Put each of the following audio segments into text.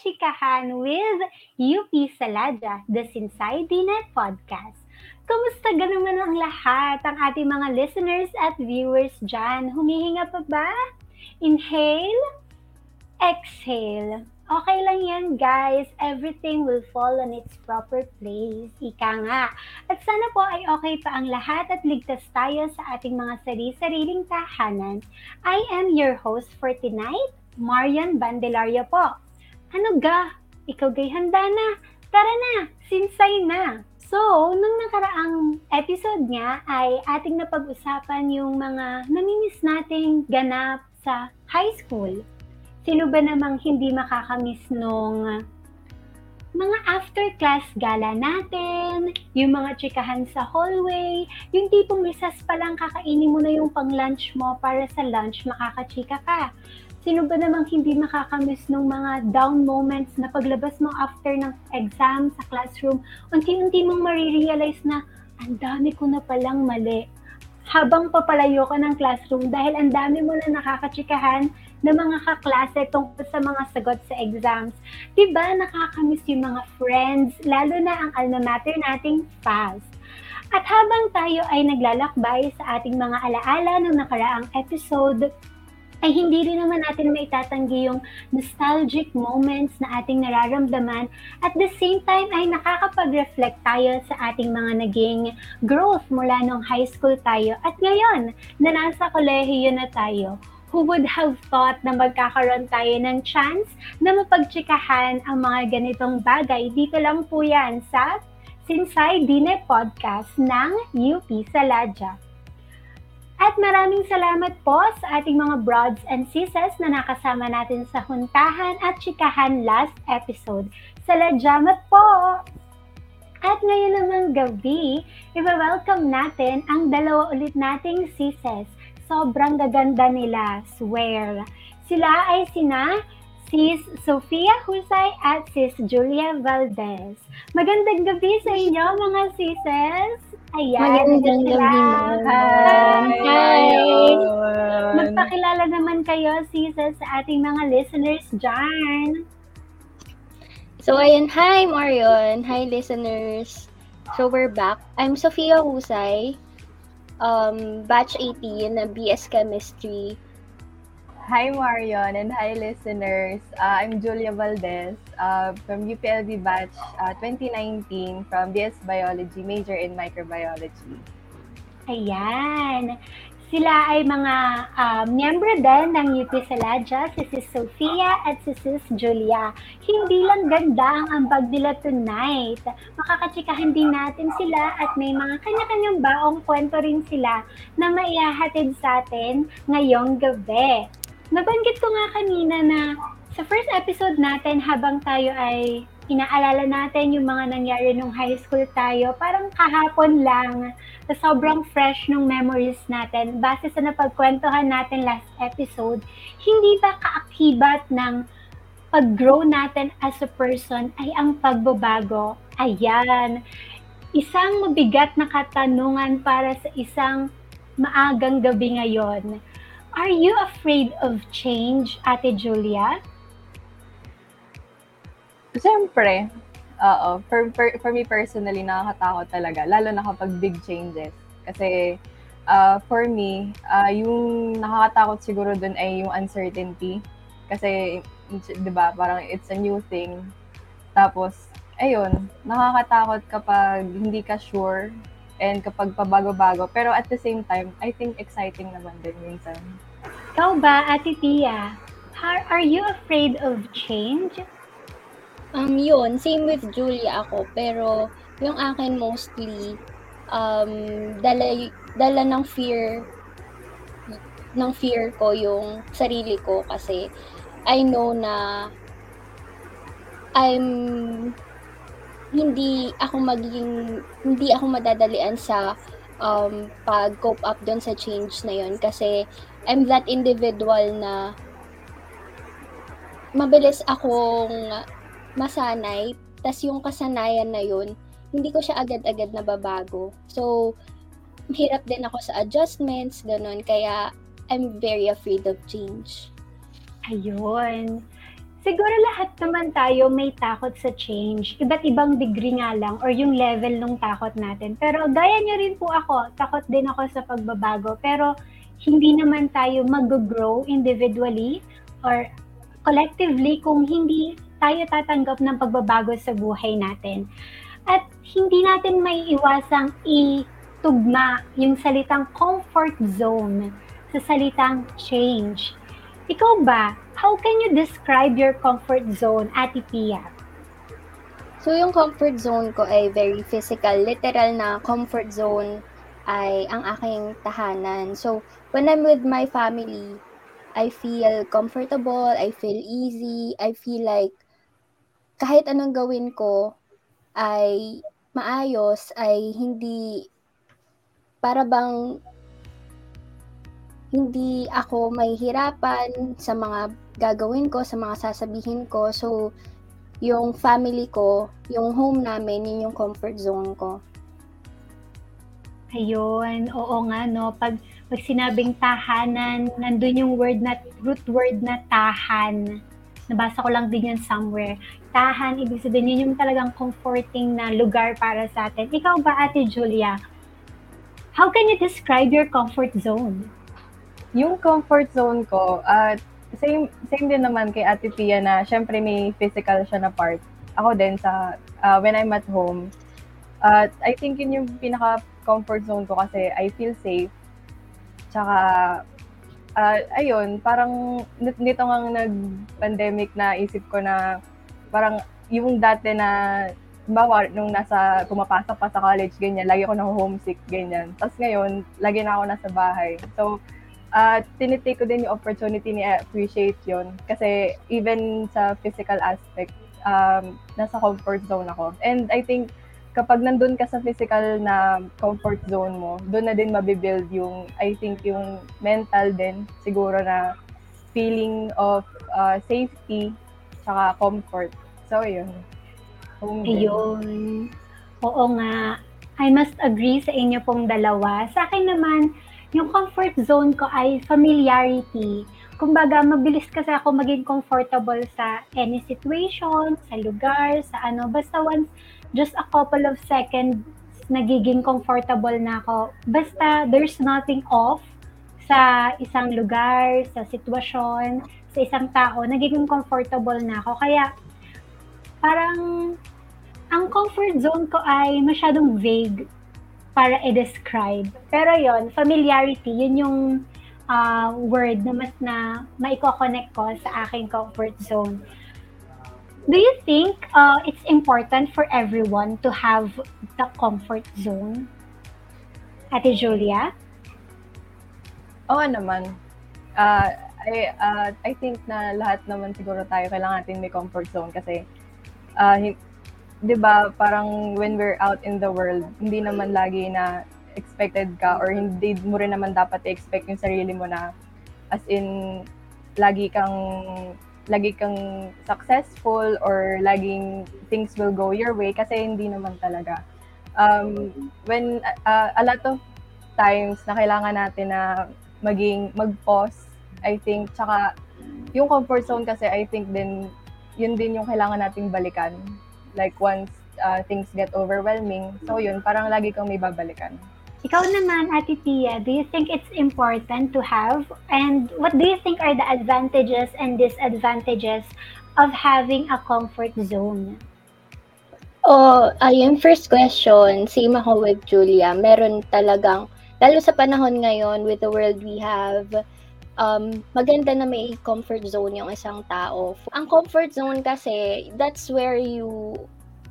Chikahan with UP Salaja, the Sinsay Dine Podcast. Kumusta ga naman ang lahat, ang ating mga listeners at viewers dyan? Humihinga pa ba? Inhale, exhale. Okay lang yan, guys. Everything will fall on its proper place. Ika nga. At sana po ay okay pa ang lahat at ligtas tayo sa ating mga sari-sariling tahanan. I am your host for tonight, Marian Bandelaria po. Ano ga? Ikaw gay handa na. Tara na, sinsay na. So, nung nakaraang episode nga ay ating napag-usapan yung mga namimiss nating ganap sa high school sino ba namang hindi makakamiss nung mga after class gala natin, yung mga chikahan sa hallway, yung tipong recess pa lang kakainin mo na yung pang lunch mo para sa lunch makakachika ka. Sino ba namang hindi makakamiss nung mga down moments na paglabas mo after ng exam sa classroom, unti-unti mong marirealize na ang dami ko na palang mali. Habang papalayo ka ng classroom dahil ang dami mo na nakakachikahan ng mga kaklase tungkol sa mga sagot sa exams. Diba nakakamiss yung mga friends, lalo na ang alma mater nating FAST. At habang tayo ay naglalakbay sa ating mga alaala ng nakaraang episode, ay hindi rin naman natin maitatanggi yung nostalgic moments na ating nararamdaman at the same time ay nakakapag-reflect tayo sa ating mga naging growth mula nung high school tayo at ngayon na nasa kolehiyo na tayo who would have thought na magkakaroon tayo ng chance na mapagtsikahan ang mga ganitong bagay. Dito lang po yan sa Sinsay Dine Podcast ng UP Saladja. At maraming salamat po sa ating mga broads and sisters na nakasama natin sa huntahan at chikahan last episode. Saladjamat po! At ngayon namang gabi, i-welcome natin ang dalawa ulit nating sisters sobrang gaganda nila, swear. Sila ay sina Sis Sofia Husay at Sis Julia Valdez. Magandang gabi sa inyo mga sises. Ayan, Magandang gabi. Hi. Hi. Magpakilala naman kayo sises sa ating mga listeners dyan. So ayun, hi Marion, hi listeners. So we're back. I'm Sofia Husay um, batch 18 na BS Chemistry. Hi Marion and hi listeners. Uh, I'm Julia Valdez uh, from UPLB batch uh, 2019 from BS Biology, major in microbiology. Ayan. Sila ay mga uh, miyembro din ng UP Saladja, si Sis Sofia at si Sis Julia. Hindi lang ganda ang ambag nila tonight. Makakatsikahan din natin sila at may mga kanya-kanyang baong kwento rin sila na maihahatid sa atin ngayong gabi. Nabanggit ko nga kanina na sa first episode natin habang tayo ay inaalala natin yung mga nangyari nung high school tayo, parang kahapon lang, sa sobrang fresh nung memories natin, base sa napagkwentuhan natin last episode, hindi ba kaakibat ng pag-grow natin as a person ay ang pagbabago? Ayan. Isang mabigat na katanungan para sa isang maagang gabi ngayon. Are you afraid of change, Ate Julia? Siyempre, oo. For, for, for me personally, nakakatakot talaga. Lalo na kapag big changes. Kasi uh, for me, uh, yung nakakatakot siguro dun ay yung uncertainty. Kasi, di ba, parang it's a new thing. Tapos, ayun, nakakatakot kapag hindi ka sure and kapag pabago-bago. Pero at the same time, I think exciting naman din minsan. Ikaw ba, Ate Tia? Are, are you afraid of change? Um, yun, same with Julia ako, pero yung akin mostly, um, dala, dala ng fear, ng fear ko yung sarili ko kasi I know na I'm hindi ako magiging hindi ako madadalian sa um, pag-cope up doon sa change na yun kasi I'm that individual na mabilis akong masanay, tas yung kasanayan na yun, hindi ko siya agad-agad nababago. So, hirap din ako sa adjustments, ganun. Kaya, I'm very afraid of change. Ayun. Siguro lahat naman tayo may takot sa change. Iba't ibang degree nga lang or yung level ng takot natin. Pero gaya niyo rin po ako, takot din ako sa pagbabago. Pero hindi naman tayo mag-grow individually or collectively kung hindi tayo tatanggap ng pagbabago sa buhay natin. At hindi natin may iwasang itugma yung salitang comfort zone sa salitang change. Ikaw ba, how can you describe your comfort zone, Ate Pia? So, yung comfort zone ko ay very physical. Literal na comfort zone ay ang aking tahanan. So, when I'm with my family, I feel comfortable, I feel easy, I feel like kahit anong gawin ko ay maayos, ay hindi para bang hindi ako mahihirapan sa mga gagawin ko, sa mga sasabihin ko. So, yung family ko, yung home namin, yun yung comfort zone ko. Ayun, oo nga no. Pag, pag sinabing tahanan, nandun yung word na, root word na tahan. Nabasa ko lang din yan somewhere. Tahan, ibig sabihin yun yung talagang comforting na lugar para sa atin. Ikaw ba, Ate Julia? How can you describe your comfort zone? Yung comfort zone ko, at same same din naman kay Ate Pia na syempre may physical siya na part. Ako din sa uh, when I'm at home. Uh, I think yun yung pinaka comfort zone ko kasi I feel safe. Tsaka uh, ayun, parang nito nga nag-pandemic na isip ko na parang yung dati na bawa nung nasa pumapasok pa sa college ganyan, lagi ako nang homesick ganyan. Tapos ngayon, lagi na ako nasa bahay. So uh, tinitake ko din yung opportunity ni appreciate yon kasi even sa physical aspect um, nasa comfort zone ako and I think kapag nandun ka sa physical na comfort zone mo doon na din mabibuild yung I think yung mental din siguro na feeling of uh, safety saka comfort so yun Ayun. Oo nga. I must agree sa inyo pong dalawa. Sa akin naman, yung comfort zone ko ay familiarity. Kumbaga, mabilis kasi ako maging comfortable sa any situation, sa lugar, sa ano. Basta once, just a couple of seconds, nagiging comfortable na ako. Basta there's nothing off sa isang lugar, sa sitwasyon, sa isang tao, nagiging comfortable na ako. Kaya, parang, ang comfort zone ko ay masyadong vague para i-describe. Pero yon familiarity, yun yung uh, word na mas na maiko-connect ko sa aking comfort zone. Do you think uh, it's important for everyone to have the comfort zone? Ate Julia? Oo naman. Uh, I, uh, I think na lahat naman siguro tayo kailangan natin may comfort zone kasi uh, 'di ba, parang when we're out in the world, hindi naman lagi na expected ka or hindi mo rin naman dapat i-expect yung sarili mo na as in lagi kang lagi kang successful or laging things will go your way kasi hindi naman talaga. Um, when uh, a lot of times na kailangan natin na maging mag-pause, I think, tsaka yung comfort zone kasi I think din yun din yung kailangan nating balikan like once uh, things get overwhelming. So yun, parang lagi kang may babalikan. Ikaw naman, Ate Tia, do you think it's important to have? And what do you think are the advantages and disadvantages of having a comfort zone? Oh, ayun, first question, same ako with Julia. Meron talagang, lalo sa panahon ngayon with the world we have, um, maganda na may comfort zone yung isang tao. Ang comfort zone kasi, that's where you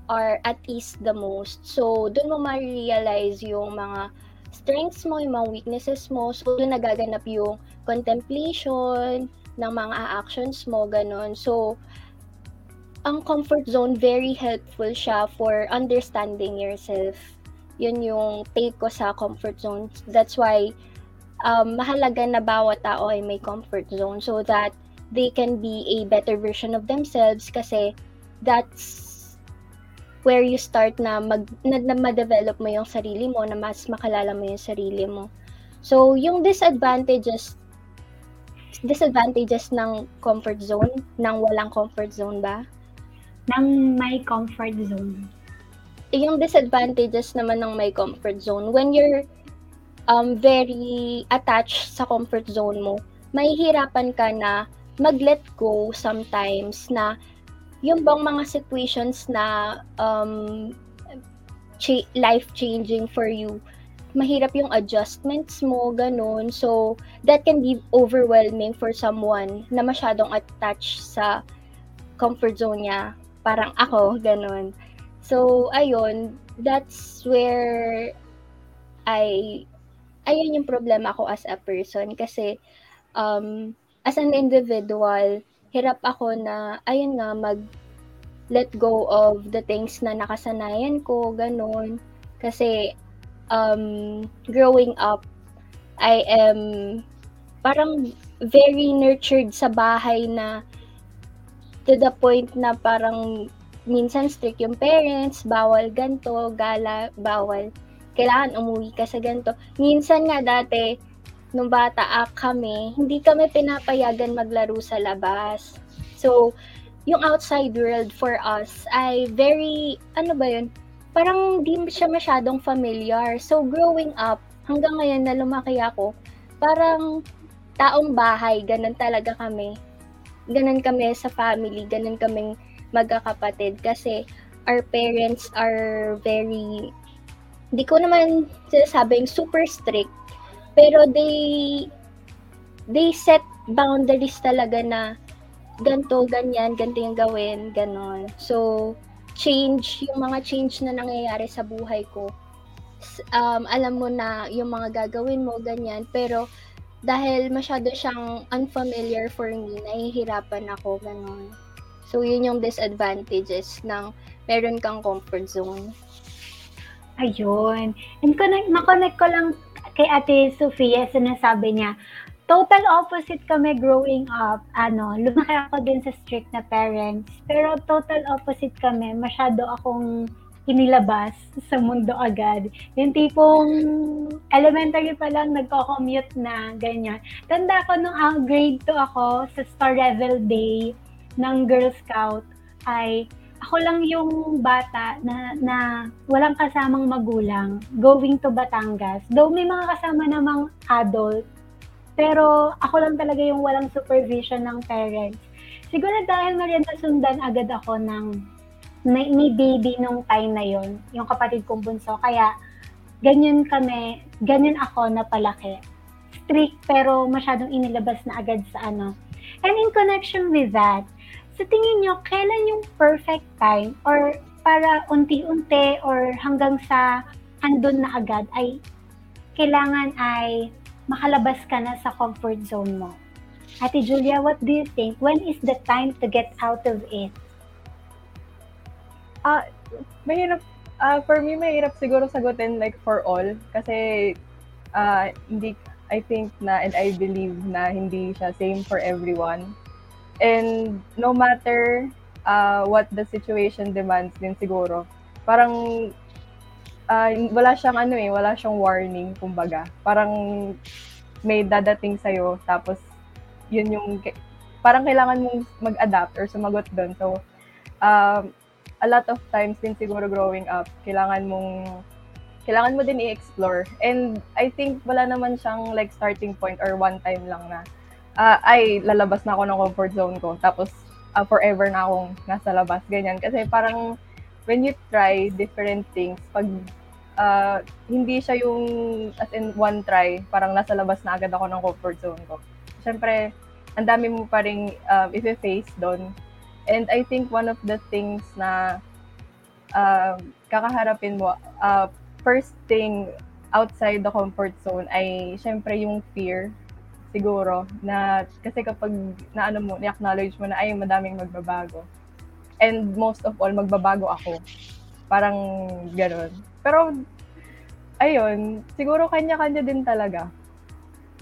are at ease the most. So, doon mo ma-realize yung mga strengths mo, yung mga weaknesses mo. So, doon nagaganap yung contemplation ng mga actions mo, ganun. So, ang comfort zone, very helpful siya for understanding yourself. Yun yung take ko sa comfort zone. That's why um, mahalaga na bawat tao ay may comfort zone so that they can be a better version of themselves kasi that's where you start na mag na, na ma-develop mo yung sarili mo, na mas makalala mo yung sarili mo. So, yung disadvantages disadvantages ng comfort zone, ng walang comfort zone ba? Ng may comfort zone. Yung disadvantages naman ng may comfort zone, when you're um, very attached sa comfort zone mo, mahihirapan ka na mag-let go sometimes na yung bang mga situations na um, cha- life-changing for you, mahirap yung adjustments mo, ganun. So, that can be overwhelming for someone na masyadong attached sa comfort zone niya. Parang ako, ganun. So, ayun, that's where I, ayun yung problema ko as a person. Kasi, um, as an individual, hirap ako na, ayun nga, mag let go of the things na nakasanayan ko, ganun. Kasi, um, growing up, I am parang very nurtured sa bahay na to the point na parang minsan strict yung parents, bawal ganto, gala, bawal. Kailangan umuwi ka sa ganto. Minsan nga dati, nung bata ah, kami, hindi kami pinapayagan maglaro sa labas. So, yung outside world for us ay very, ano ba yun, parang di siya masyadong familiar. So, growing up, hanggang ngayon na lumaki ako, parang taong bahay, ganun talaga kami. Ganun kami sa family, ganun kaming magkakapatid kasi our parents are very hindi ko naman sinasabing super strict pero they they set boundaries talaga na ganto, ganyan, ganto yung gawin, ganon. So, change, yung mga change na nangyayari sa buhay ko, um, alam mo na yung mga gagawin mo, ganyan. Pero, dahil masyado siyang unfamiliar for me, nahihirapan ako, ganon. So, yun yung disadvantages ng meron kang comfort zone. Ayun. And connect, na-connect ko lang kay Ate Sofia, sinasabi niya, total opposite kami growing up. Ano, lumaki ako din sa strict na parents. Pero total opposite kami. Masyado akong inilabas sa mundo agad. Yung tipong elementary pa lang nagko-commute na, ganyan. Tanda ko nung uh, grade 2 ako sa Star Revel Day ng Girl Scout ay ako lang yung bata na, na walang kasamang magulang going to Batangas. Though may mga kasama namang adult, pero ako lang talaga yung walang supervision ng parents. Siguro dahil merienda sundan agad ako ng may, may baby nung time na yon yung kapatid kong bunso. Kaya ganyan kami, ganyan ako na palaki. Strict pero masyadong inilabas na agad sa ano. And in connection with that, sa tingin nyo, kailan yung perfect time or para unti-unti or hanggang sa andun na agad ay kailangan ay makalabas ka na sa comfort zone mo. Ate Julia, what do you think? When is the time to get out of it? Ah, mahirap, ah, for me, mahirap siguro sagutin like for all. Kasi, ah, hindi, I think na, and I believe na hindi siya same for everyone. And no matter uh, what the situation demands din siguro, parang uh, wala siyang ano eh, wala siyang warning, kumbaga. Parang may dadating sa'yo, tapos yun yung, parang kailangan mong mag-adapt or sumagot doon. So, um, a lot of times din siguro growing up, kailangan mong, kailangan mo din i-explore. And I think wala naman siyang like starting point or one time lang na, uh, ay, lalabas na ako ng comfort zone ko. Tapos, uh, forever na akong nasa labas, ganyan. Kasi parang, when you try different things, pag uh, hindi siya yung as in one try, parang nasa labas na agad ako ng comfort zone ko. Siyempre, ang dami mo pa rin um, i-face doon. And I think one of the things na uh, kakaharapin mo, uh, first thing outside the comfort zone ay syempre yung fear siguro na kasi kapag na ano mo, ni-acknowledge mo na ay madaming magbabago. And most of all, magbabago ako. Parang gano'n. Pero, ayun, siguro kanya-kanya din talaga.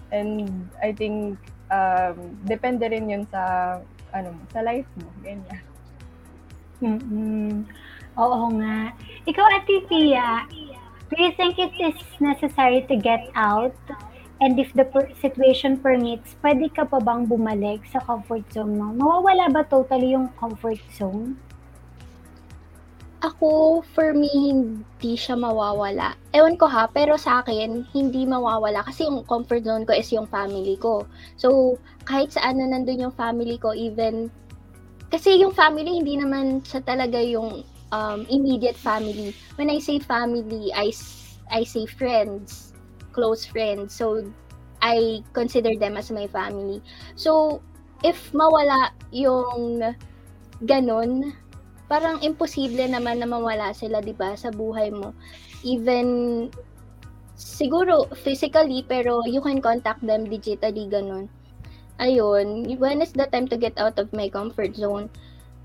And I think, um, depende rin yun sa, ano sa life mo, ganyan. Mm. Oo nga. Ikaw, Ate Pia, do you think it is necessary to get out? And if the per- situation permits, pwede ka pa bang bumalik sa comfort zone mo? Mawawala ba totally yung comfort zone? Ako, for me, hindi siya mawawala. Ewan ko ha, pero sa akin, hindi mawawala kasi yung comfort zone ko is yung family ko. So, kahit saan na nandun yung family ko, even, kasi yung family, hindi naman siya talaga yung um, immediate family. When I say family, I, I say friends, close friends. So, I consider them as my family. So, if mawala yung ganun, parang imposible naman na mawala sila, 'di ba, sa buhay mo. Even siguro physically pero you can contact them digitally ganun. Ayun, when is the time to get out of my comfort zone?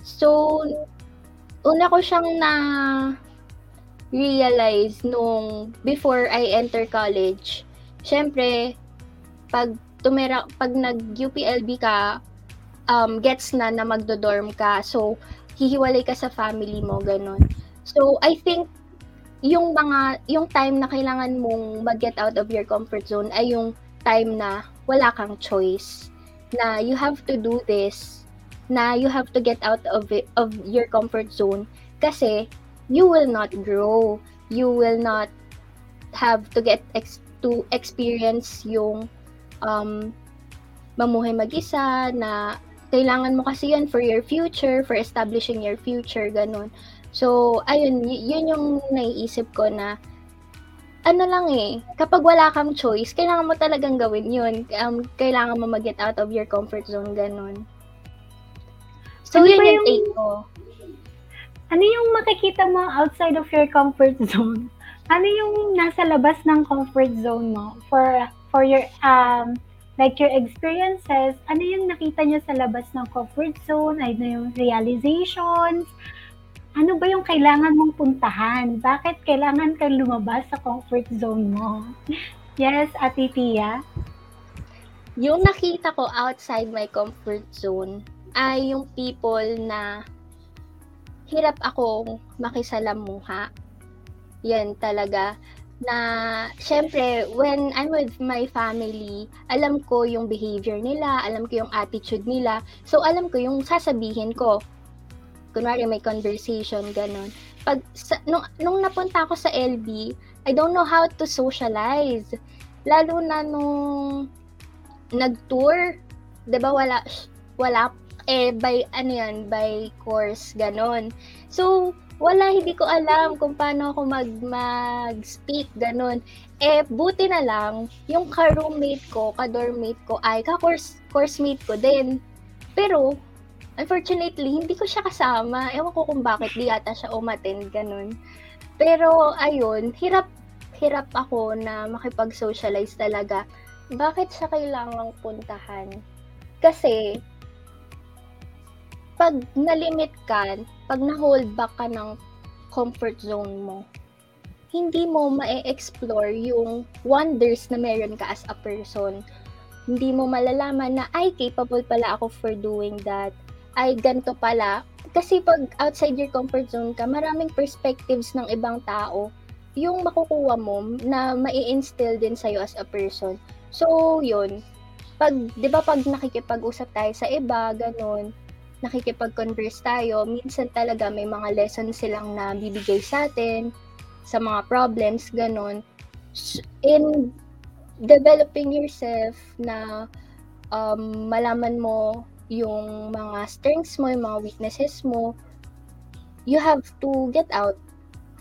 So, una ko siyang na realize nung before I enter college. Syempre, pag tumira pag nag UPLB ka, um, gets na na magdo-dorm ka. So, hihiwalay ka sa family mo, ganun. So, I think, yung mga, yung time na kailangan mong mag-get out of your comfort zone ay yung time na wala kang choice. Na you have to do this. Na you have to get out of it, of your comfort zone. Kasi, you will not grow. You will not have to get ex- to experience yung um, mamuhay mag-isa na kailangan mo kasi yun for your future, for establishing your future, ganun. So, ayun, y- yun yung naiisip ko na, ano lang eh, kapag wala kang choice, kailangan mo talagang gawin yun. Um, kailangan mo mag-get out of your comfort zone, ganun. So, Ano yun yung yung- take ko. Ano yung makikita mo outside of your comfort zone? Ano yung nasa labas ng comfort zone mo for for your um like your experiences? Ano yung nakita niyo sa labas ng comfort zone? Ano yung realizations? Ano ba yung kailangan mong puntahan? Bakit kailangan kang lumabas sa comfort zone mo? Yes, Ate Tia? Yung nakita ko outside my comfort zone ay yung people na hirap akong makisalamuha. Yan talaga. Na, syempre, when I'm with my family, alam ko yung behavior nila, alam ko yung attitude nila. So, alam ko yung sasabihin ko. Kunwari, may conversation, ganun. Pag, sa, nung, nung napunta ako sa LB, I don't know how to socialize. Lalo na nung nag-tour, 'di ba wala wala eh by ano yan, by course ganon. So wala hindi ko alam kung paano ako mag mag-speak ganon. Eh buti na lang yung ka-roommate ko, ka-dormmate ko ay ka-course course mate ko din. Pero unfortunately hindi ko siya kasama. Ewan ko kung bakit di yata siya umattend ganon. Pero ayun, hirap hirap ako na makipag-socialize talaga bakit siya kailangang puntahan? Kasi, pag nalimit ka, pag na-hold back ka ng comfort zone mo, hindi mo ma-explore yung wonders na meron ka as a person. Hindi mo malalaman na, ay, capable pala ako for doing that. Ay, ganito pala. Kasi pag outside your comfort zone ka, maraming perspectives ng ibang tao yung makukuha mo na mai-instill din sa'yo as a person. So, yun. Pag, di ba pag nakikipag-usap tayo sa iba, ganun, nakikipag-converse tayo, minsan talaga may mga lessons silang na bibigay sa atin, sa mga problems, ganun. In developing yourself na um, malaman mo yung mga strengths mo, yung mga weaknesses mo, you have to get out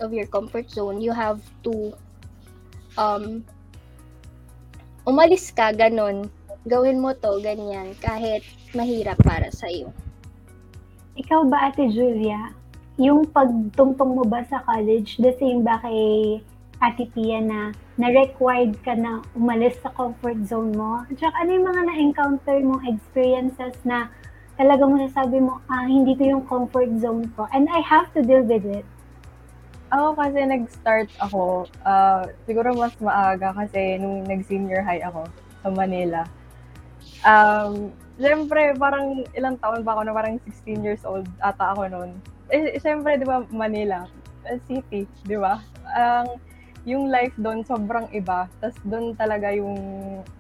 of your comfort zone. You have to um, umalis ka, ganun. Gawin mo to, ganyan, kahit mahirap para sa iyo. Ikaw ba, Ate Julia, yung pagtungtong mo ba sa college, the same ba kay Ate Pia na na-required ka na umalis sa comfort zone mo? At ano yung mga na-encounter mong experiences na talagang masasabi mo, ah, hindi to yung comfort zone ko and I have to deal with it. Ako kasi nag-start ako, ah, siguro mas maaga kasi nung nag-senior high ako sa Manila. Um, Siyempre, parang ilang taon ba ako na parang 16 years old ata ako noon. eh, syempre, di ba, Manila, uh, city, di ba? Ang, yung life doon sobrang iba. Tapos doon talaga yung,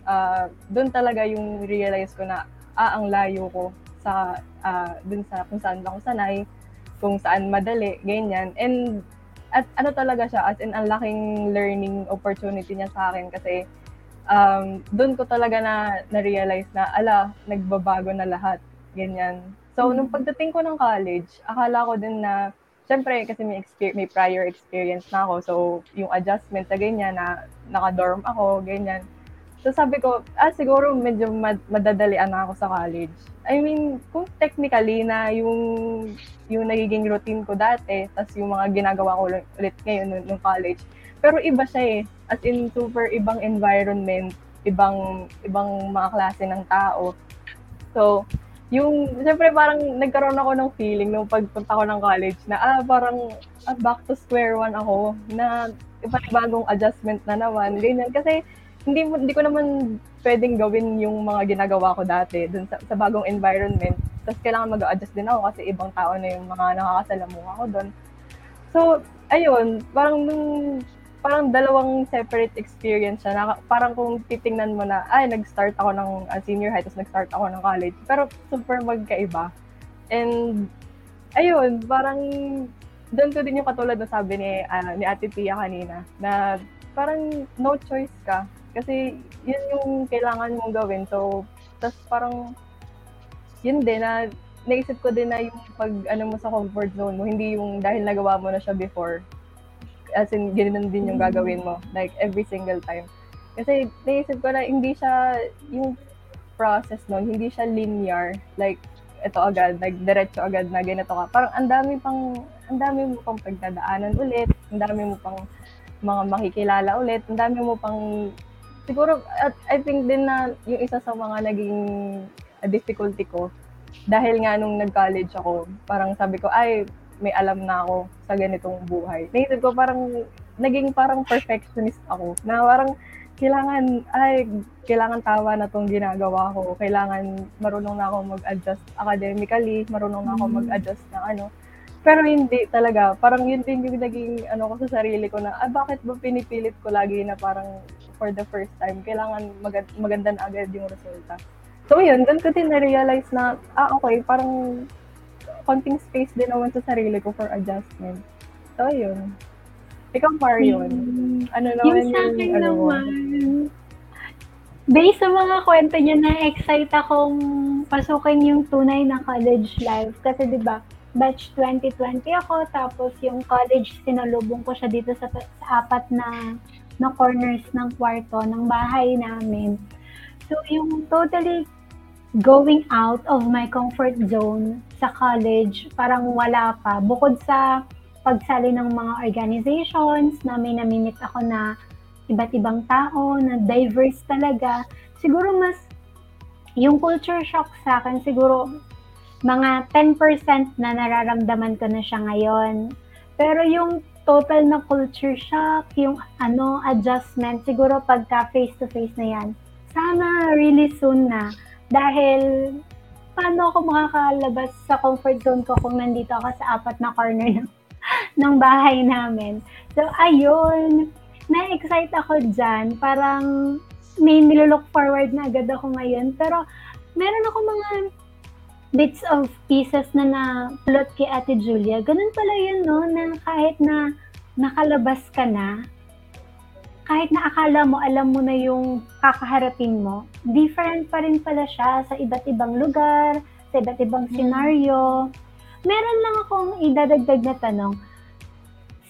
uh, doon talaga yung realize ko na, ah, ang layo ko sa, uh, doon sa kung saan ako sanay, kung saan madali, ganyan. And at ano talaga siya, as in ang laking learning opportunity niya sa akin kasi um, doon ko talaga na na-realize na, ala, nagbabago na lahat, ganyan. So, mm-hmm. nung pagdating ko ng college, akala ko din na, syempre, kasi may, exper- may prior experience na ako, so, yung adjustment sa ganyan, na naka-dorm ako, ganyan. So sabi ko, ah siguro medyo mad- madadalian na ako sa college. I mean, kung technically na yung yung nagiging routine ko dati, tas yung mga ginagawa ko ulit ngayon nung, nung college. Pero iba siya eh. As in super ibang environment, ibang ibang mga klase ng tao. So, yung, siyempre parang nagkaroon ako ng feeling nung pagpunta ko ng college na, ah, parang ah, back to square one ako, na bagong adjustment na naman, ganyan. Kasi, hindi hindi ko naman pwedeng gawin yung mga ginagawa ko dati dun sa, sa bagong environment. Tapos kailangan mag-adjust din ako kasi ibang tao na yung mga nakakasalamuha ko doon. So, ayun, parang nung parang dalawang separate experience siya. Na, parang kung titingnan mo na, ay, nag-start ako ng uh, senior high, tapos nag-start ako ng college. Pero super magkaiba. And, ayun, parang doon ko din yung katulad na sabi ni, uh, ni Ate Pia kanina, na parang no choice ka kasi yun yung kailangan mong gawin. So, tas parang yun din na naisip ko din na yung pag ano mo sa comfort zone mo, hindi yung dahil nagawa mo na siya before. As in, ganun din yung gagawin mo. Like, every single time. Kasi naisip ko na hindi siya, yung process nun, hindi siya linear. Like, ito agad, like, diretso agad na ganito ka. Parang ang dami pang, ang dami mo pang pagdadaanan ulit, ang dami mo pang mga makikilala ulit, ang dami mo pang siguro, at I think din na yung isa sa mga naging difficulty ko, dahil nga nung nag-college ako, parang sabi ko, ay, may alam na ako sa ganitong buhay. Naisip ko parang, naging parang perfectionist ako, na parang, kailangan, ay, kailangan tawa na tong ginagawa ko. Kailangan marunong na ako mag-adjust academically, marunong na ako mm. mag-adjust ng ano. Pero hindi talaga. Parang yun din yung naging ano ko sa sarili ko na, ah, bakit ba pinipilit ko lagi na parang for the first time, kailangan mag- maganda na agad yung resulta. So yun, doon ko din na-realize na, ah okay, parang konting space din naman sa sarili ko for adjustment. So yun. Ikaw, Marion, hmm. ano naman yung, sa akin yung, ano naman, based sa mga kwento niya, na-excite akong pasukin yung tunay na college life. Kasi 'di ba batch 2020 ako, tapos yung college, sinalubong ko siya dito sa, sa apat na, na corners ng kwarto ng bahay namin. So, yung totally going out of my comfort zone sa college, parang wala pa. Bukod sa pagsali ng mga organizations na may namimit ako na iba't ibang tao, na diverse talaga, siguro mas yung culture shock sa akin, siguro mga 10% na nararamdaman ko na siya ngayon. Pero yung total na culture shock, yung ano, adjustment, siguro pagka face-to-face na yan, sana really soon na. Dahil, paano ako makakalabas sa comfort zone ko kung nandito ako sa apat na corner ng, ng bahay namin. So, ayun, na-excite ako dyan. Parang may nilook forward na agad ako ngayon. Pero, meron ako mga bits of pieces na na-plot kay Ate Julia, ganun pala yun, no? Na kahit na nakalabas ka na, kahit na akala mo, alam mo na yung kakaharapin mo, different pa rin pala siya sa iba't ibang lugar, sa iba't ibang mm. scenario. Meron lang akong idadagdag na tanong.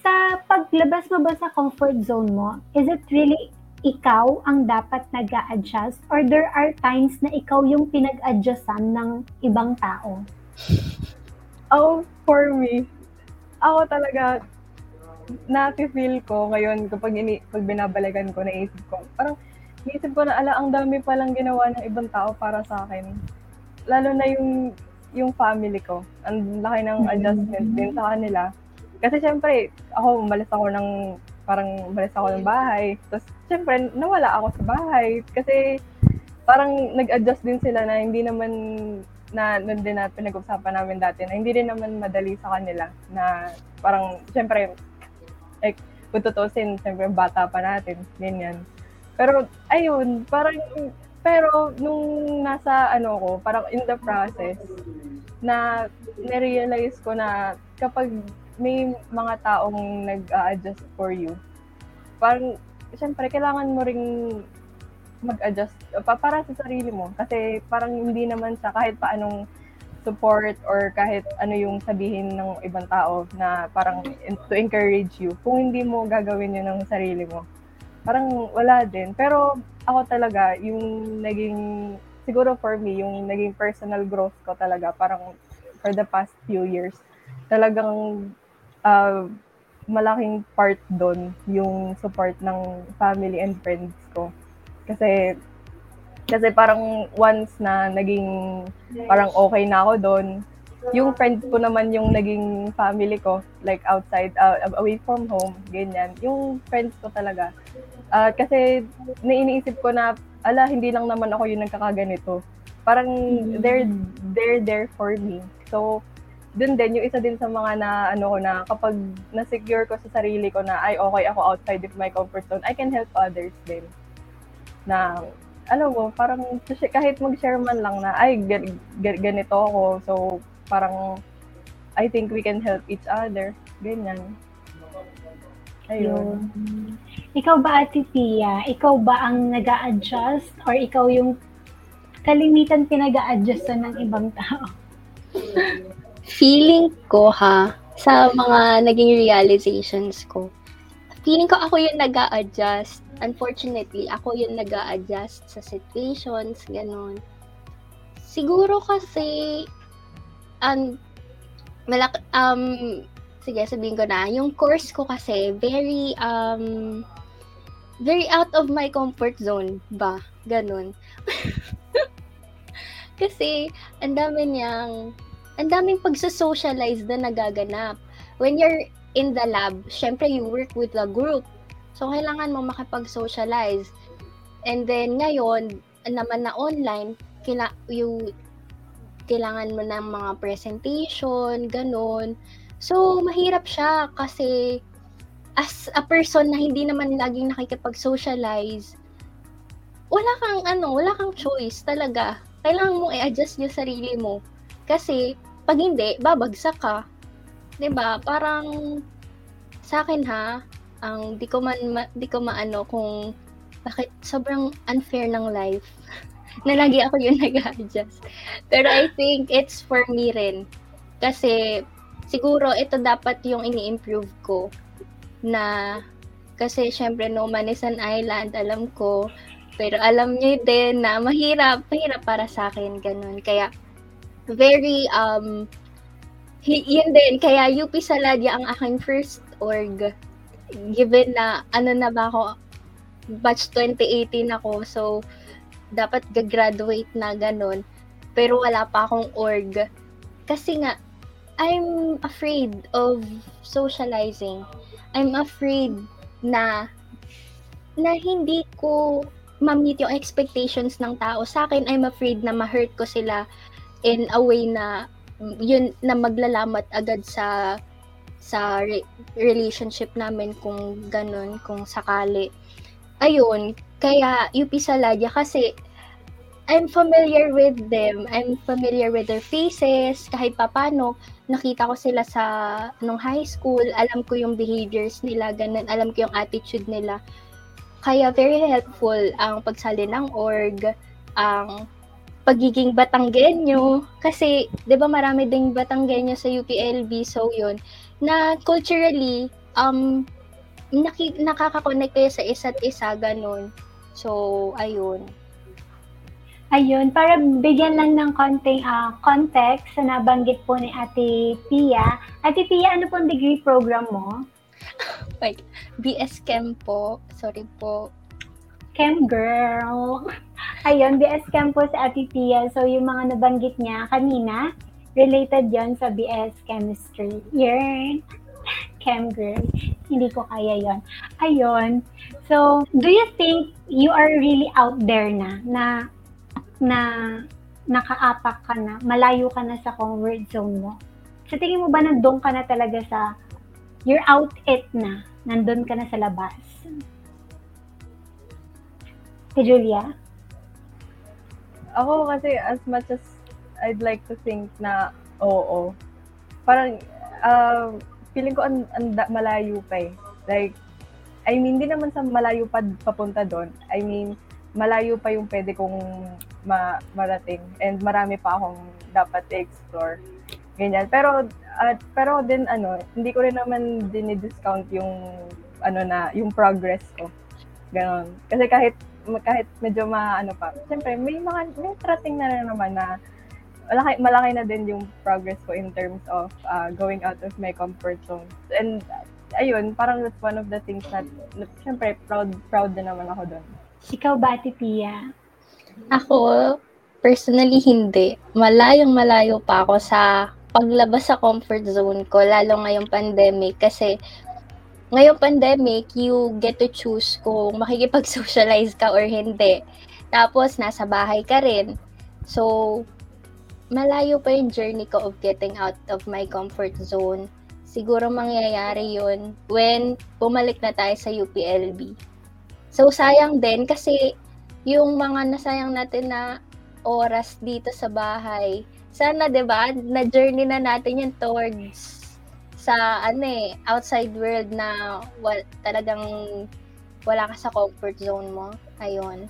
Sa paglabas mo ba sa comfort zone mo, is it really ikaw ang dapat nag adjust or there are times na ikaw yung pinag-adjustan ng ibang tao? Oh, for me, ako talaga, nafe-feel ko ngayon kapag ini, pag binabalikan ko, naisip ko, parang naisip ko na, ala, ang dami palang ginawa ng ibang tao para sa akin. Lalo na yung yung family ko. Ang laki ng adjustment din sa kanila. Kasi syempre, ako, umalis ako ng parang umalis ako ng bahay. Tapos, syempre, nawala ako sa bahay. Kasi, parang nag-adjust din sila na hindi naman na nun din na pinag-usapan namin dati na hindi rin naman madali sa kanila na parang, syempre, like, kung tutusin, syempre, bata pa natin, ganyan. Pero, ayun, parang, pero, nung nasa, ano ko, parang in the process, na, na-realize ko na, kapag may mga taong nag-a-adjust for you, parang, syempre, kailangan mo ring mag-adjust pa, para sa sarili mo. Kasi parang hindi naman sa kahit paanong support or kahit ano yung sabihin ng ibang tao na parang to encourage you. Kung hindi mo gagawin yun ng sarili mo, parang wala din. Pero ako talaga, yung naging, siguro for me, yung naging personal growth ko talaga, parang for the past few years, talagang uh, malaking part doon yung support ng family and friends ko. Kasi kasi parang once na naging parang okay na ako doon, yung friends ko naman yung naging family ko, like outside, uh, away from home, ganyan. Yung friends ko talaga. Uh, kasi nainiisip ko na, ala, hindi lang naman ako yung nagkakaganito. Parang they're, they're there for me. So, dun din, yung isa din sa mga na, ano ko na, kapag na-secure ko sa sarili ko na, ay, okay ako outside of my comfort zone, I can help others din. Na, ano mo, parang kahit mag-share man lang na, ay, ganito ako. So, parang, I think we can help each other. Ganyan. Ayun. Ikaw ba, Ate Pia? Ikaw ba ang nag adjust or ikaw yung kalimitan pinag adjust ng ibang tao? Feeling ko ha, sa mga naging realizations ko, feeling ko ako yung nag adjust Unfortunately, ako yung nag adjust sa situations, ganun. Siguro kasi, um, malak um, sige, sabihin ko na, yung course ko kasi, very, um, very out of my comfort zone ba? Ganun. kasi, ang dami niyang, ang daming pagsasocialize na nagaganap. When you're in the lab, syempre you work with a group. So, kailangan mo makipag-socialize. And then, ngayon, naman na online, kila, you, kailangan mo ng mga presentation, ganun. So, mahirap siya kasi as a person na hindi naman laging nakikipag-socialize, wala kang ano, wala kang choice talaga. Kailangan mo i-adjust yung sarili mo. Kasi, pag hindi, babagsak ka. 'Di ba? Parang sa akin ha, ang di ko man ma, di ko maano kung bakit sobrang unfair ng life na lagi ako yung nag-adjust. Pero I think it's for me rin. Kasi siguro ito dapat yung ini-improve ko na kasi syempre no man is an island, alam ko. Pero alam niyo din na mahirap, mahirap para sa akin, ganun. Kaya very um yun din kaya UP Saladia ang aking first org given na ano na ba ako batch 2018 ako so dapat gagraduate na ganun. Pero wala pa akong org. Kasi nga I'm afraid of socializing. I'm afraid na na hindi ko ma-meet yung expectations ng tao. Sa akin I'm afraid na ma-hurt ko sila in a way na yun na maglalamat agad sa sa re- relationship namin kung ganun, kung sakali. Ayun, kaya UP Saladia kasi I'm familiar with them. I'm familiar with their faces. Kahit papano, nakita ko sila sa nung high school. Alam ko yung behaviors nila, ganun. Alam ko yung attitude nila. Kaya very helpful ang pagsali ng org, ang pagiging Batanggenyo kasi 'di ba marami ding Batanggenyo sa UPLB so yun na culturally um naki, nakaka-connect kayo sa isa't isa ganun. So ayun. Ayun, para bigyan lang ng konting uh, context sa nabanggit po ni Ate Pia. Ate Pia, ano pong degree program mo? Wait, BS Chem po. Sorry po. Chem girl. Ayun, BS Chem po sa Ate. So, yung mga nabanggit niya kanina, related yon sa BS Chemistry. Yun. Chem girl. Hindi ko kaya yon. Ayun. So, do you think you are really out there na, na, na nakaapak ka na, malayo ka na sa comfort zone mo? Sa tingin mo ba nandun ka na talaga sa, you're out it na, nandun ka na sa labas? Kay Julia? Ako kasi as much as I'd like to think na oo, parang uh, feeling ko ang, da- malayo pa eh. Like, I mean, hindi naman sa malayo pa papunta doon. I mean, malayo pa yung pwede kong ma- marating and marami pa akong dapat i-explore. Ganyan. Pero, at pero din ano, hindi ko rin naman dinidiscount yung ano na, yung progress ko. Ganon. Kasi kahit kahit medyo ma ano pa, siyempre may mga may trating na rin naman na malaki, malaki na din yung progress ko in terms of uh, going out of my comfort zone. And ayun, parang that's one of the things that, na, siyempre, proud, proud din naman ako doon. Ikaw ba, Ate? Ako, personally hindi. Malayong malayo pa ako sa paglabas sa comfort zone ko, lalo ngayong pandemic. Kasi ngayong pandemic, you get to choose kung makikipag-socialize ka or hindi. Tapos, nasa bahay ka rin. So, malayo pa yung journey ko of getting out of my comfort zone. Siguro mangyayari yun when bumalik na tayo sa UPLB. So, sayang din kasi yung mga nasayang natin na oras dito sa bahay, sana 'di ba na journey na natin yan towards sa ano eh, outside world na wal, talagang wala ka sa comfort zone mo. Ayun.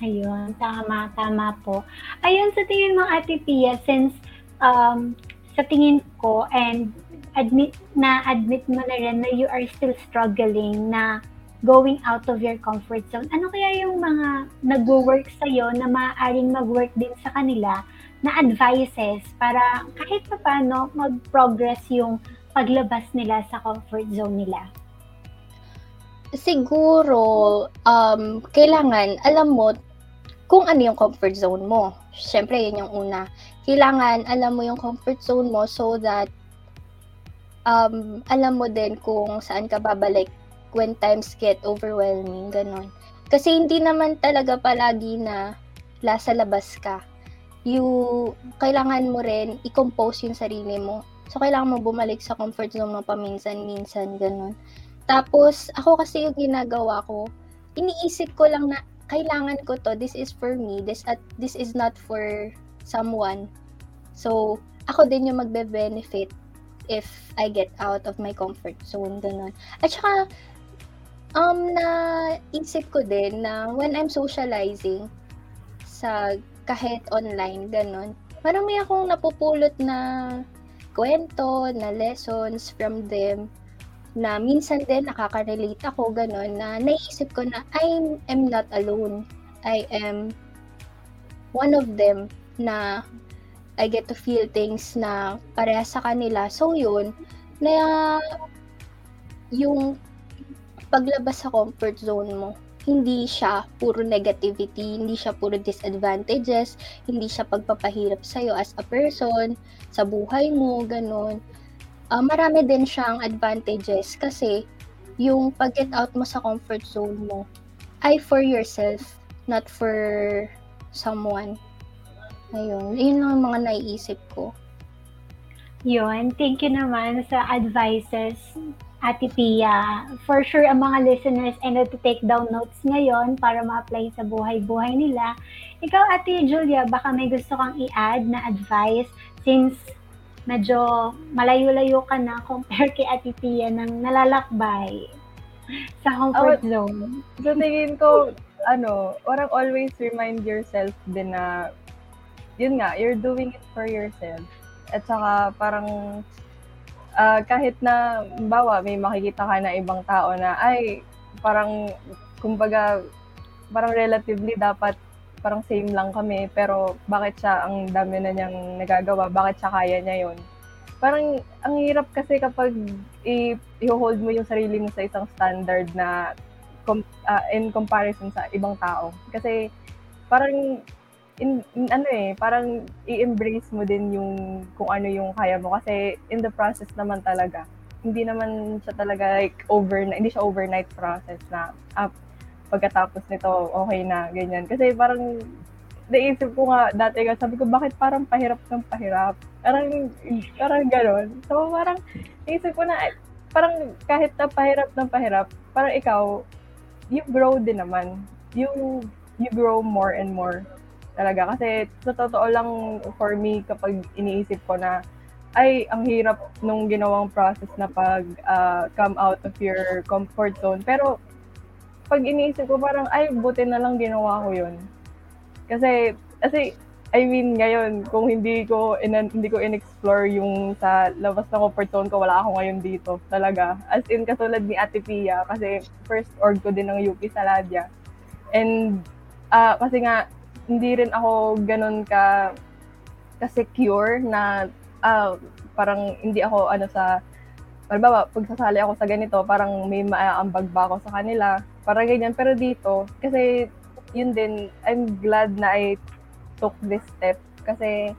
Ayun, tama, tama po. Ayun, sa tingin mo, Ate Pia, since um, sa tingin ko and admit na admit mo na rin na you are still struggling na going out of your comfort zone. Ano kaya yung mga nag-work sa'yo na maaaring mag-work din sa kanila na advices para kahit pa paano mag-progress yung paglabas nila sa comfort zone nila? Siguro, um, kailangan, alam mo, kung ano yung comfort zone mo. Siyempre, yun yung una. Kailangan, alam mo yung comfort zone mo so that um, alam mo din kung saan ka babalik when times get overwhelming, ganon. Kasi hindi naman talaga palagi na lasa labas ka. You, kailangan mo rin i-compose yung sarili mo. So, kailangan mo bumalik sa comfort zone mo paminsan-minsan, ganon. Tapos, ako kasi yung ginagawa ko, iniisip ko lang na kailangan ko to, this is for me, this at this is not for someone. So, ako din yung magbe-benefit if I get out of my comfort zone, ganun. At saka, um, na isip ko din na when I'm socializing sa kahit online, ganun, marami akong napupulot na kwento, na lessons from them na minsan din nakaka-relate ako ganun na naisip ko na I am not alone. I am one of them na I get to feel things na pareha sa kanila. So yun, na yung paglabas sa comfort zone mo, hindi siya puro negativity, hindi siya puro disadvantages, hindi siya pagpapahirap sa'yo as a person, sa buhay mo, ganun. Uh, marami din siyang advantages kasi yung pag-get out mo sa comfort zone mo ay for yourself, not for someone. Ayun, yun lang ang mga naiisip ko. Yun, thank you naman sa advices, Ate Pia. For sure, ang mga listeners ay to take down notes ngayon para ma-apply sa buhay-buhay nila. Ikaw, Ate Julia, baka may gusto kang i-add na advice since medyo malayo-layo ka na compare kay Ate Pia ng nalalakbay sa comfort Oh, zone. So, tingin ko, ano, orang always remind yourself din na, yun nga, you're doing it for yourself. At saka, parang, ah, kahit na, bawa, may makikita ka na ibang tao na, ay, parang, kumbaga, parang relatively dapat, parang same lang kami, pero bakit siya, ang dami na niyang nagagawa, bakit siya kaya niya yon Parang, ang hirap kasi kapag i-hold mo yung sarili mo sa isang standard na com- ah, in comparison sa ibang tao. Kasi, parang, in, in- ano eh, parang i-embrace mo din yung kung ano yung kaya mo. Kasi, in the process naman talaga, hindi naman siya talaga like overnight, hindi siya overnight process na ah, pagkatapos nito, okay na, ganyan. Kasi parang naisip ko nga dati nga, sabi ko, bakit parang pahirap ng pahirap? Parang, parang gano'n. So, parang, naisip ko na, parang kahit na pahirap ng pahirap, parang ikaw, you grow din naman. You, you grow more and more talaga. Kasi, sa totoo lang, for me, kapag iniisip ko na, ay, ang hirap nung ginawang process na pag uh, come out of your comfort zone. Pero, pag iniisip ko, parang, ay, buti na lang ginawa ko yun kasi, kasi, I mean, ngayon, kung hindi ko, in, hindi ko in-explore yung sa labas ng comfort zone ko, wala ako ngayon dito. Talaga. As in, katulad ni Ate Pia, kasi first org ko din ng UP Saladia. And, uh, kasi nga, hindi rin ako ganun ka, ka-secure na, uh, parang hindi ako, ano, sa, Halimbawa, pag sasali ako sa ganito, parang may maaambag ba ako sa kanila. Parang ganyan. Pero dito, kasi yun din, I'm glad na I took this step kasi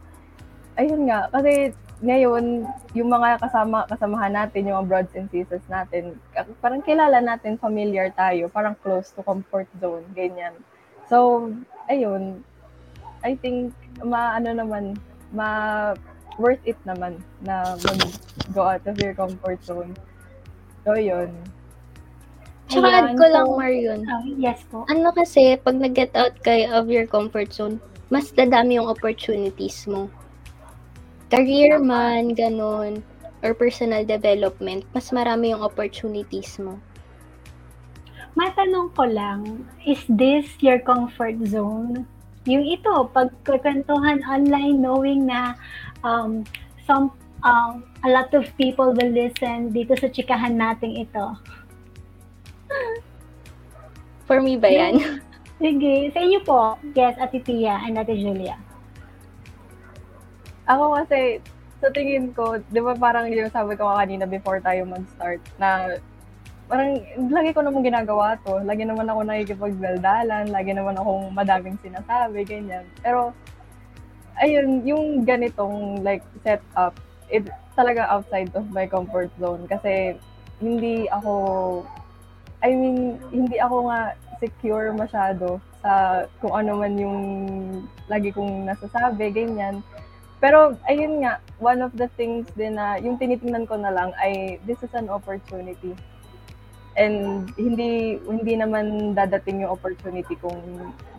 ayun nga, kasi ngayon, yung mga kasama, kasamahan natin, yung mga broads and sisters natin, parang kilala natin, familiar tayo, parang close to comfort zone, ganyan. So, ayun, I think, ma, ano naman, ma, worth it naman na mag-go out of your comfort zone. So, yun. Tsaka add ko lang, Marion. Oh, yes po. Ano kasi, pag nag-get out kayo of your comfort zone, mas dadami yung opportunities mo. Career man, ganun, or personal development, mas marami yung opportunities mo. Matanong ko lang, is this your comfort zone? Yung ito, pagkakwentuhan online knowing na um, some um, a lot of people will listen dito sa chikahan nating ito. For me ba yan? Sige, sa inyo po. Yes, Ate Pia and Ate Julia. Ako kasi, sa tingin ko, di ba parang yung sabi ko kanina before tayo mag-start, na parang lagi ko naman ginagawa to. Lagi naman ako nakikipagdaldalan, lagi naman akong madaming sinasabi, ganyan. Pero, ayun, yung ganitong like setup, it talaga outside of my comfort zone kasi hindi ako I mean, hindi ako nga secure masyado sa kung ano man yung lagi kong nasasabi, ganyan. Pero, ayun nga, one of the things din na, yung tinitingnan ko na lang ay, this is an opportunity. And hindi hindi naman dadating yung opportunity kung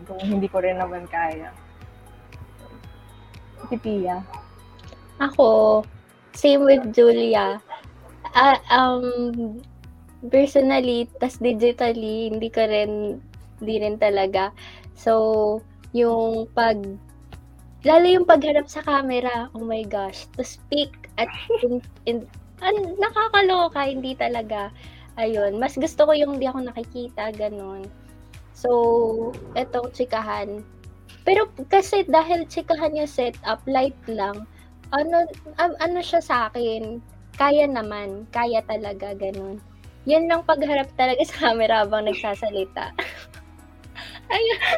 kung hindi ko rin naman kaya. Si Pia. Ako, same with Julia. Uh, um, personally, tas digitally, hindi ka rin, hindi rin talaga. So, yung pag, lalo yung pagharap sa camera, oh my gosh, to speak at, in, in, an, nakakaloka, hindi talaga. Ayun, mas gusto ko yung hindi ako nakikita, ganun. So, etong chikahan. Pero kasi dahil chikahan yung setup, light lang, ano, um, ano siya sa akin, kaya naman, kaya talaga, ganun. Yan lang pagharap talaga sa camera habang nagsasalita. Ayun.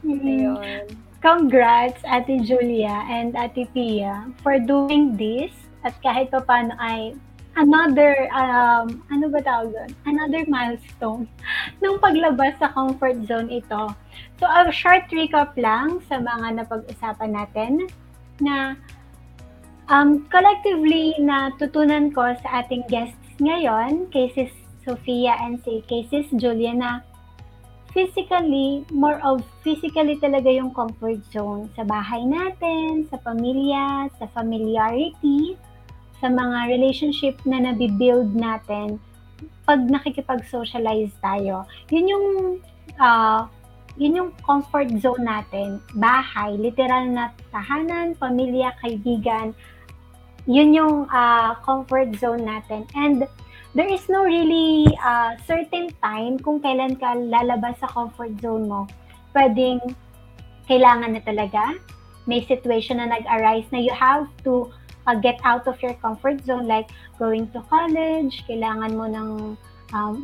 Mm-hmm. Ayun. Congrats, Ate Julia and Ate Pia, for doing this. At kahit pa paano ay another, um, ano ba tawag doon? Another milestone ng paglabas sa comfort zone ito. So, a short recap lang sa mga napag-usapan natin na um, collectively na tutunan ko sa ating guests ngayon, kay Sis Sofia and si kay Sis physically, more of physically talaga yung comfort zone sa bahay natin, sa pamilya, sa familiarity, sa mga relationship na nabibuild natin pag nakikipag-socialize tayo. Yun yung uh, yun yung comfort zone natin. Bahay, literal na tahanan, pamilya, kaibigan. Yun yung uh, comfort zone natin. And there is no really uh, certain time kung kailan ka lalabas sa comfort zone mo. Pwedeng kailangan na talaga. May situation na nag-arise na you have to uh, get out of your comfort zone like going to college, kailangan mo ng um,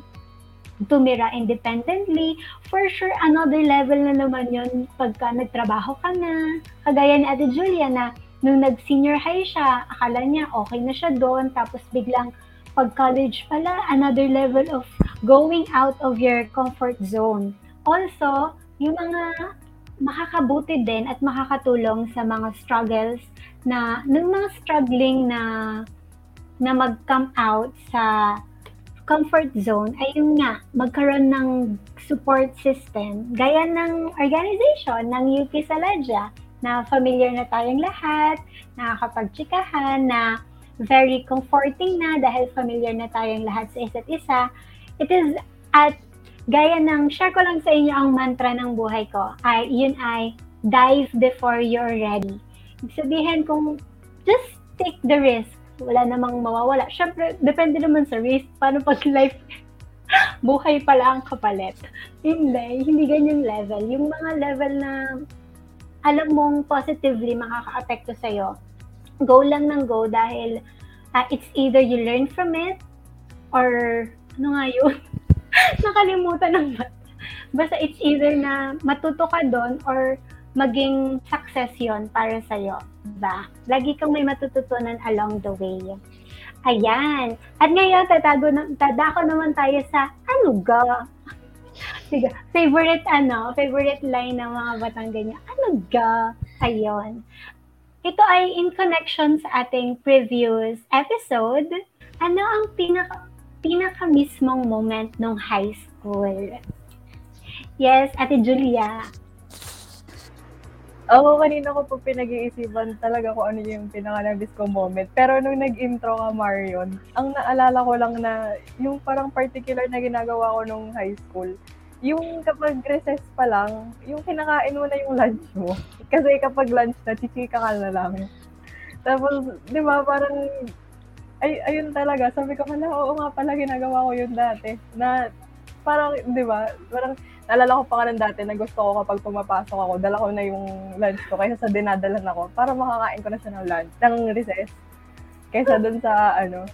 tumira independently. For sure, another level na naman yun pagka nagtrabaho ka na. Kagaya ni Ate Julia na nung nag-senior high siya, akala niya okay na siya doon, tapos biglang pag college pala, another level of going out of your comfort zone. Also, yung mga makakabuti din at makakatulong sa mga struggles na ng mga struggling na na mag-come out sa comfort zone ay yung nga, magkaroon ng support system gaya ng organization ng UP Saladya na familiar na tayong lahat, nakakapagtsikahan, na very comforting na dahil familiar na tayong lahat sa isa't isa. It is at gaya ng share ko lang sa inyo ang mantra ng buhay ko ay yun ay dive before you're ready. Ibig sabihin kung just take the risk wala namang mawawala. Syempre, depende naman sa risk. Paano pag life, buhay pala ang kapalit. Hindi, hindi ganyan level. Yung mga level na alam mong positively makaka-apekto sa'yo, go lang ng go dahil uh, it's either you learn from it or ano nga yun? Nakalimutan ng Basta it's either na matuto ka doon or maging success yon para sa'yo. Diba? Lagi kang may matututunan along the way. Ayan. At ngayon, tatago na, tadako naman tayo sa ano ga? Sige, favorite ano, favorite line ng mga Batanggan Ano ga? Ayun. Ito ay in connection sa ating previous episode. Ano ang pinaka pinaka mismong moment ng high school? Yes, Ate Julia. Ako kanina ko po pinag-iisipan talaga kung ano yung pinaka-nabis ko moment. Pero nung nag-intro ka, Marion, ang naalala ko lang na yung parang particular na ginagawa ko nung high school, yung kapag recess pa lang, yung kinakain mo na yung lunch mo. Kasi kapag lunch na, chichika ka na lang. Tapos, di ba, parang, ay, ayun talaga. Sabi ko, hala, oo nga pala, ginagawa ko yun dati. Na, parang, di ba, parang, naalala ko pa nga ng dati na gusto ko kapag pumapasok ako, dala ko na yung lunch ko kaysa sa dinadalan ako para makakain ko na siya ng lunch, ng recess. Kaysa dun sa, ano,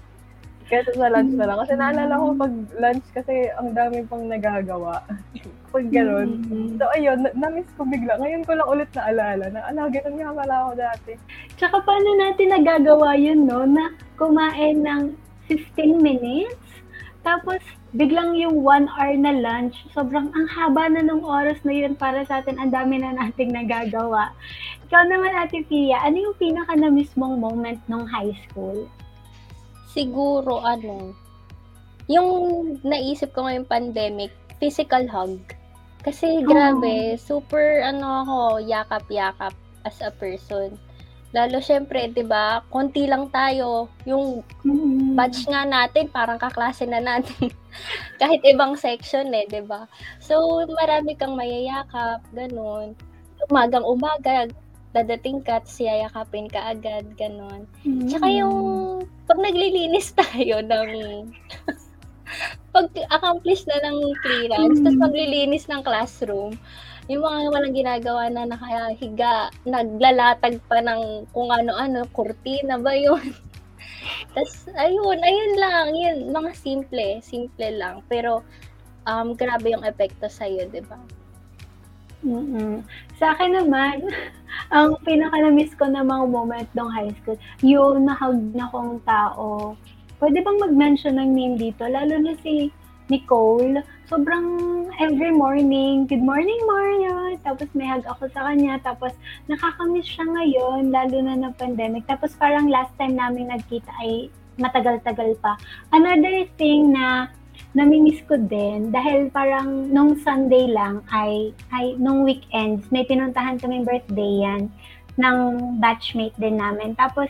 kaysa sa lunch na lang. Kasi naalala ko pag lunch kasi ang dami pang nagagawa. pag ganun. Mm-hmm. So, ayun, na- na-miss ko bigla. Ngayon ko lang ulit naalala na, ala, ganun nga pala ako dati. Tsaka paano natin nagagawa yun, no? Na kumain ng 15 minutes, tapos biglang yung one hour na lunch, sobrang ang haba na ng oras na yun para sa atin, ang dami na nating nagagawa. Ikaw naman, Ate Pia, ano yung pinaka na mismong moment nung high school? Siguro, ano, yung naisip ko ngayong pandemic, physical hug. Kasi grabe, super, ano ako, yakap-yakap as a person. Lalo syempre, 'di ba? Konti lang tayo. Yung Mm. batch nga natin parang kaklase na natin. Kahit ibang section eh, 'di ba? So marami kang mayayakap, ganun. Umagang umaga, dadating ka, tapos yayakapin ka agad, ganun. Tsaka yung pag naglilinis tayo ng pag-accomplish na ng clearance, tapos Mm. maglilinis ng classroom, yung mga walang ginagawa na nakahiga, naglalatag pa ng kung ano-ano, kurtina ba yun? Tapos, ayun, ayun lang, yun, mga simple, simple lang. Pero, um, grabe yung epekto sa'yo, di ba? Mm. Sa akin naman, ang pinaka-na-miss ko na mga moment ng high school, yung nahag na kong tao. Pwede bang mag-mention ng name dito? Lalo na si Nicole. Sobrang every morning, good morning Mario. Tapos may hug ako sa kanya. Tapos nakakamiss siya ngayon, lalo na na pandemic. Tapos parang last time namin nagkita ay matagal-tagal pa. Another thing na namimiss ko din dahil parang nung Sunday lang ay ay nung weekends may pinuntahan kaming birthday yan ng batchmate din namin. Tapos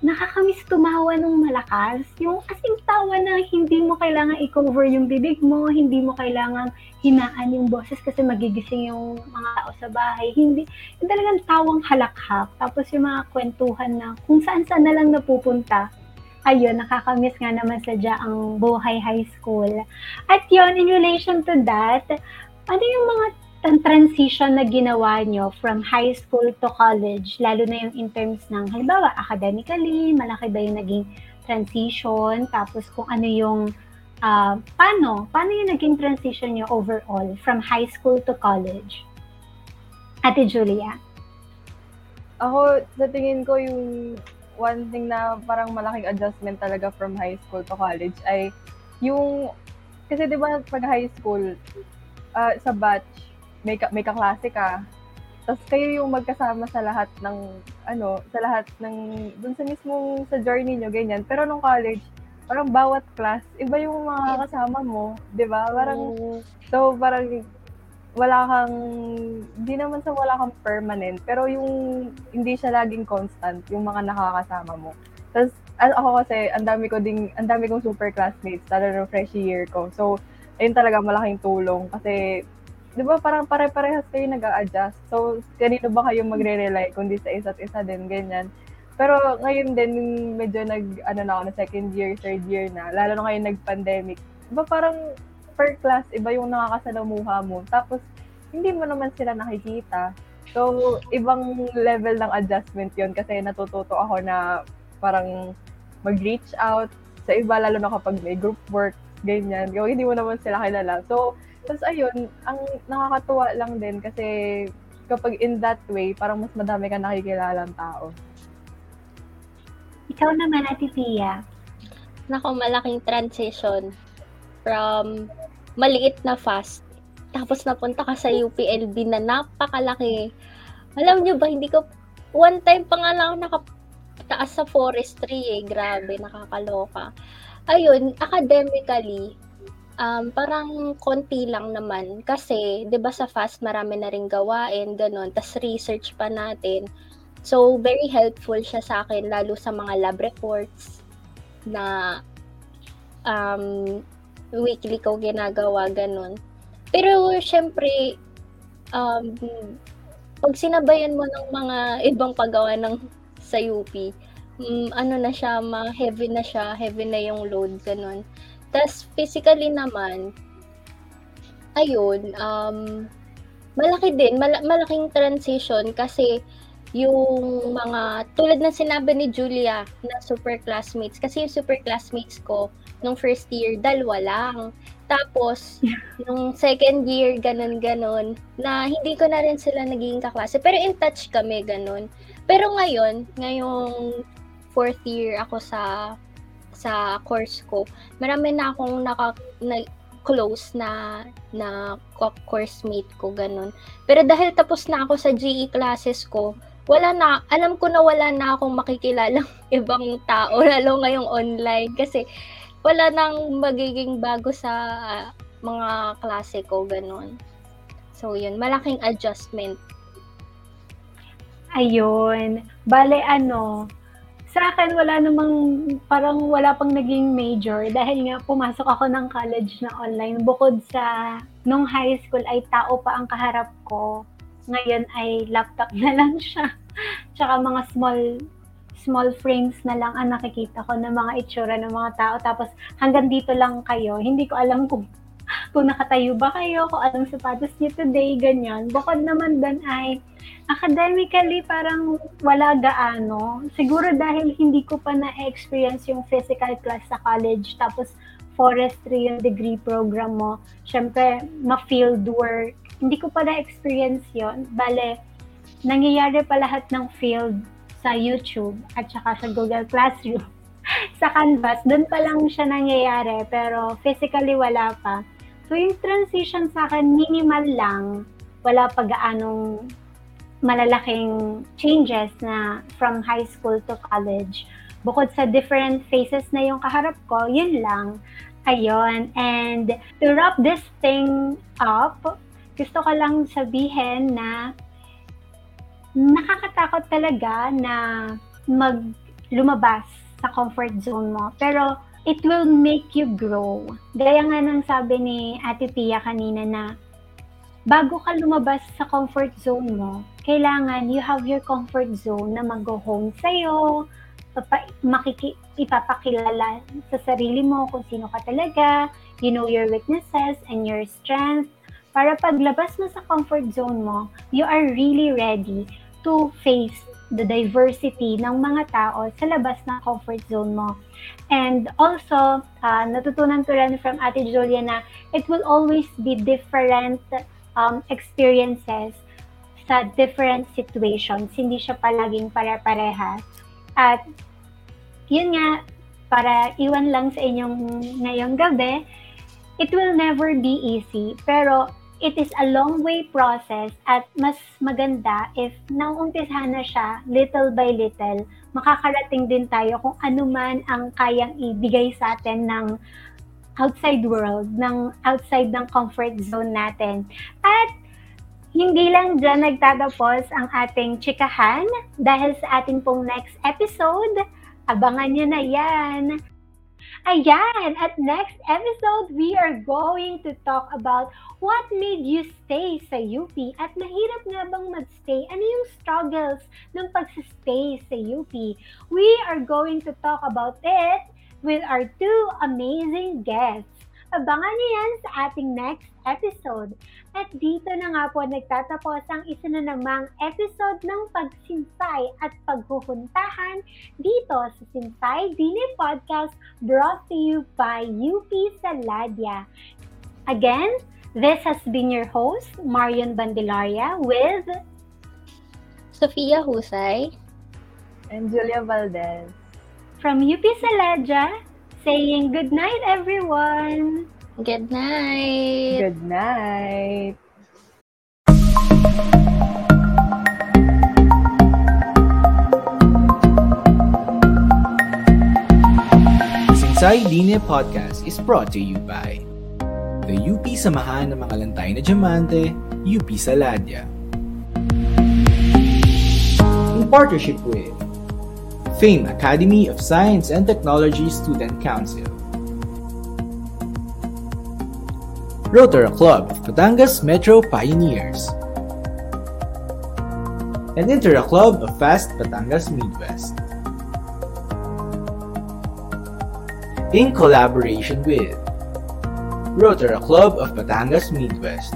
nakakamiss tumawa nung malakas. Yung kasing tawa na hindi mo kailangan i-cover yung bibig mo, hindi mo kailangan hinaan yung boses kasi magigising yung mga tao sa bahay. Hindi, yung talagang tawang halakhak. Tapos yung mga kwentuhan na kung saan-saan na lang napupunta ayun, nakakamiss nga naman sadya ang buhay high school. At yun, in relation to that, ano yung mga tan- transition na ginawa nyo from high school to college, lalo na yung in terms ng, halimbawa, academically, malaki ba yung naging transition, tapos kung ano yung, ah, paano, paano yung naging transition nyo overall from high school to college? Ate Julia. Ako, sa tingin ko, yung one thing na parang malaking adjustment talaga from high school to college ay yung, kasi di ba pag high school, ah, sa batch, may, ka, may kaklase ka, tapos kayo yung magkasama sa lahat ng, ano, sa lahat ng, dun sa mismong, sa journey nyo, ganyan. Pero nung college, parang bawat class, iba yung mga kasama mo, di ba? Parang, so parang, wala kang, di naman sa wala kang permanent, pero yung hindi siya laging constant, yung mga nakakasama mo. Tapos, ako kasi, ang dami ko ding, ang dami kong super classmates, lalo na freshie year ko. So, ayun talaga malaking tulong kasi, di ba parang pare-parehas kayo nag adjust So, kanino ba kayo magre-rely kundi sa isa't isa din, ganyan. Pero ngayon din, medyo nag, ano na ako, na second year, third year na, lalo na ngayon nag-pandemic, di ba parang per class, iba yung nakakasalamuha mo. Tapos, hindi mo naman sila nakikita. So, ibang level ng adjustment yon kasi natututo ako na parang mag-reach out sa iba, lalo na kapag may group work, ganyan. Yung hindi mo naman sila kilala. So, tapos ayun, ang nakakatuwa lang din kasi kapag in that way, parang mas madami ka nakikilalang tao. Ikaw naman, Ate Pia. Nako, malaking transition from maliit na fast. Tapos napunta ka sa UPLB na napakalaki. Alam nyo ba, hindi ko, one time pa nga lang ako nakataas sa forestry eh. Grabe, nakakaloka. Ayun, academically, um, parang konti lang naman. Kasi, di ba sa fast marami na rin gawain, ganun. Tapos research pa natin. So, very helpful siya sa akin, lalo sa mga lab reports na um, weekly ko ginagawa, ganun. Pero, syempre, um, pag sinabayan mo ng mga ibang paggawa ng sa UP, mm, ano na siya, ma-heavy na siya, heavy na yung load, ganun. Tapos, physically naman, ayun, um, malaki din, mal- malaking transition kasi yung mga, tulad ng sinabi ni Julia na super classmates, kasi yung super classmates ko, nung first year, dalawa lang. Tapos, nung second year, ganun-ganun, na hindi ko na rin sila naging kaklase. Pero in touch kami, ganun. Pero ngayon, ngayong fourth year ako sa sa course ko, marami na akong naka, na, close na na co- course mate ko ganun. Pero dahil tapos na ako sa GE classes ko, wala na, alam ko na wala na akong makikilalang ibang tao, lalo ngayong online. Kasi wala nang magiging bago sa ah, mga klase ko, ganun. So, yun, malaking adjustment. Ayun. Bale, ano, sa akin wala namang, parang wala pang naging major dahil nga pumasok ako ng college na online. Bukod sa, nung high school ay tao pa ang kaharap ko. Ngayon ay laptop na lang siya. Tsaka mga small small frames na lang ang nakikita ko ng mga itsura ng mga tao. Tapos hanggang dito lang kayo. Hindi ko alam kung kung nakatayo ba kayo, kung anong sapatos niyo today, ganyan. Bukod naman doon ay academically parang wala gaano. Siguro dahil hindi ko pa na-experience yung physical class sa college tapos forestry yung degree program mo. Siyempre, ma-field work. Hindi ko pa na-experience yon Bale, nangyayari pa lahat ng field sa YouTube at saka sa Google Classroom. sa Canvas, doon pa lang siya nangyayari pero physically wala pa. So yung transition sa akin, minimal lang. Wala pa gaanong malalaking changes na from high school to college. Bukod sa different phases na yung kaharap ko, yun lang. Ayun. And to wrap this thing up, gusto ko lang sabihin na nakakatakot talaga na mag lumabas sa comfort zone mo. Pero it will make you grow. Gaya nga ng sabi ni Ate Pia kanina na bago ka lumabas sa comfort zone mo, kailangan you have your comfort zone na mag-home sa'yo, papa, makiki, ipapakilala sa sarili mo kung sino ka talaga, you know your weaknesses and your strengths, para paglabas mo sa comfort zone mo, you are really ready to face the diversity ng mga tao sa labas ng comfort zone mo. And also, uh, natutunan ko rin from Ate Julia na it will always be different um, experiences sa different situations. Hindi siya palaging pare-parehas. At yun nga, para iwan lang sa inyong ngayong gabi, it will never be easy. Pero it is a long way process at mas maganda if nauumpisahan na siya little by little, makakarating din tayo kung ano man ang kayang ibigay sa atin ng outside world, ng outside ng comfort zone natin. At hindi lang dyan nagtatapos ang ating chikahan dahil sa ating pong next episode, abangan nyo na yan. Ayan, at next episode, we are going to talk about what made you stay sa UP at mahirap nga bang magstay? Ano yung struggles ng pagsistay sa UP? We are going to talk about it with our two amazing guests. Abangan niyo yan sa ating next episode. At dito na nga po nagtatapos ang isa na namang episode ng pagsinsay at paghuhuntahan dito sa Sinsay Dine Podcast brought to you by UP Saladia. Again, this has been your host, Marion Bandelaria with Sofia Husay. And Julia Valdez. from UP Saladia saying good night everyone. Good night. Good night. Sinsay Line Podcast is brought to you by the UP Samahan ng mga Lantay na Diamante, UP Saladia. In partnership with Fame Academy of Science and Technology Student Council. Rotary Club of Batangas Metro Pioneers. And Intera Club of Fast Batangas Midwest. in collaboration with Rotary Club of Batangas Midwest.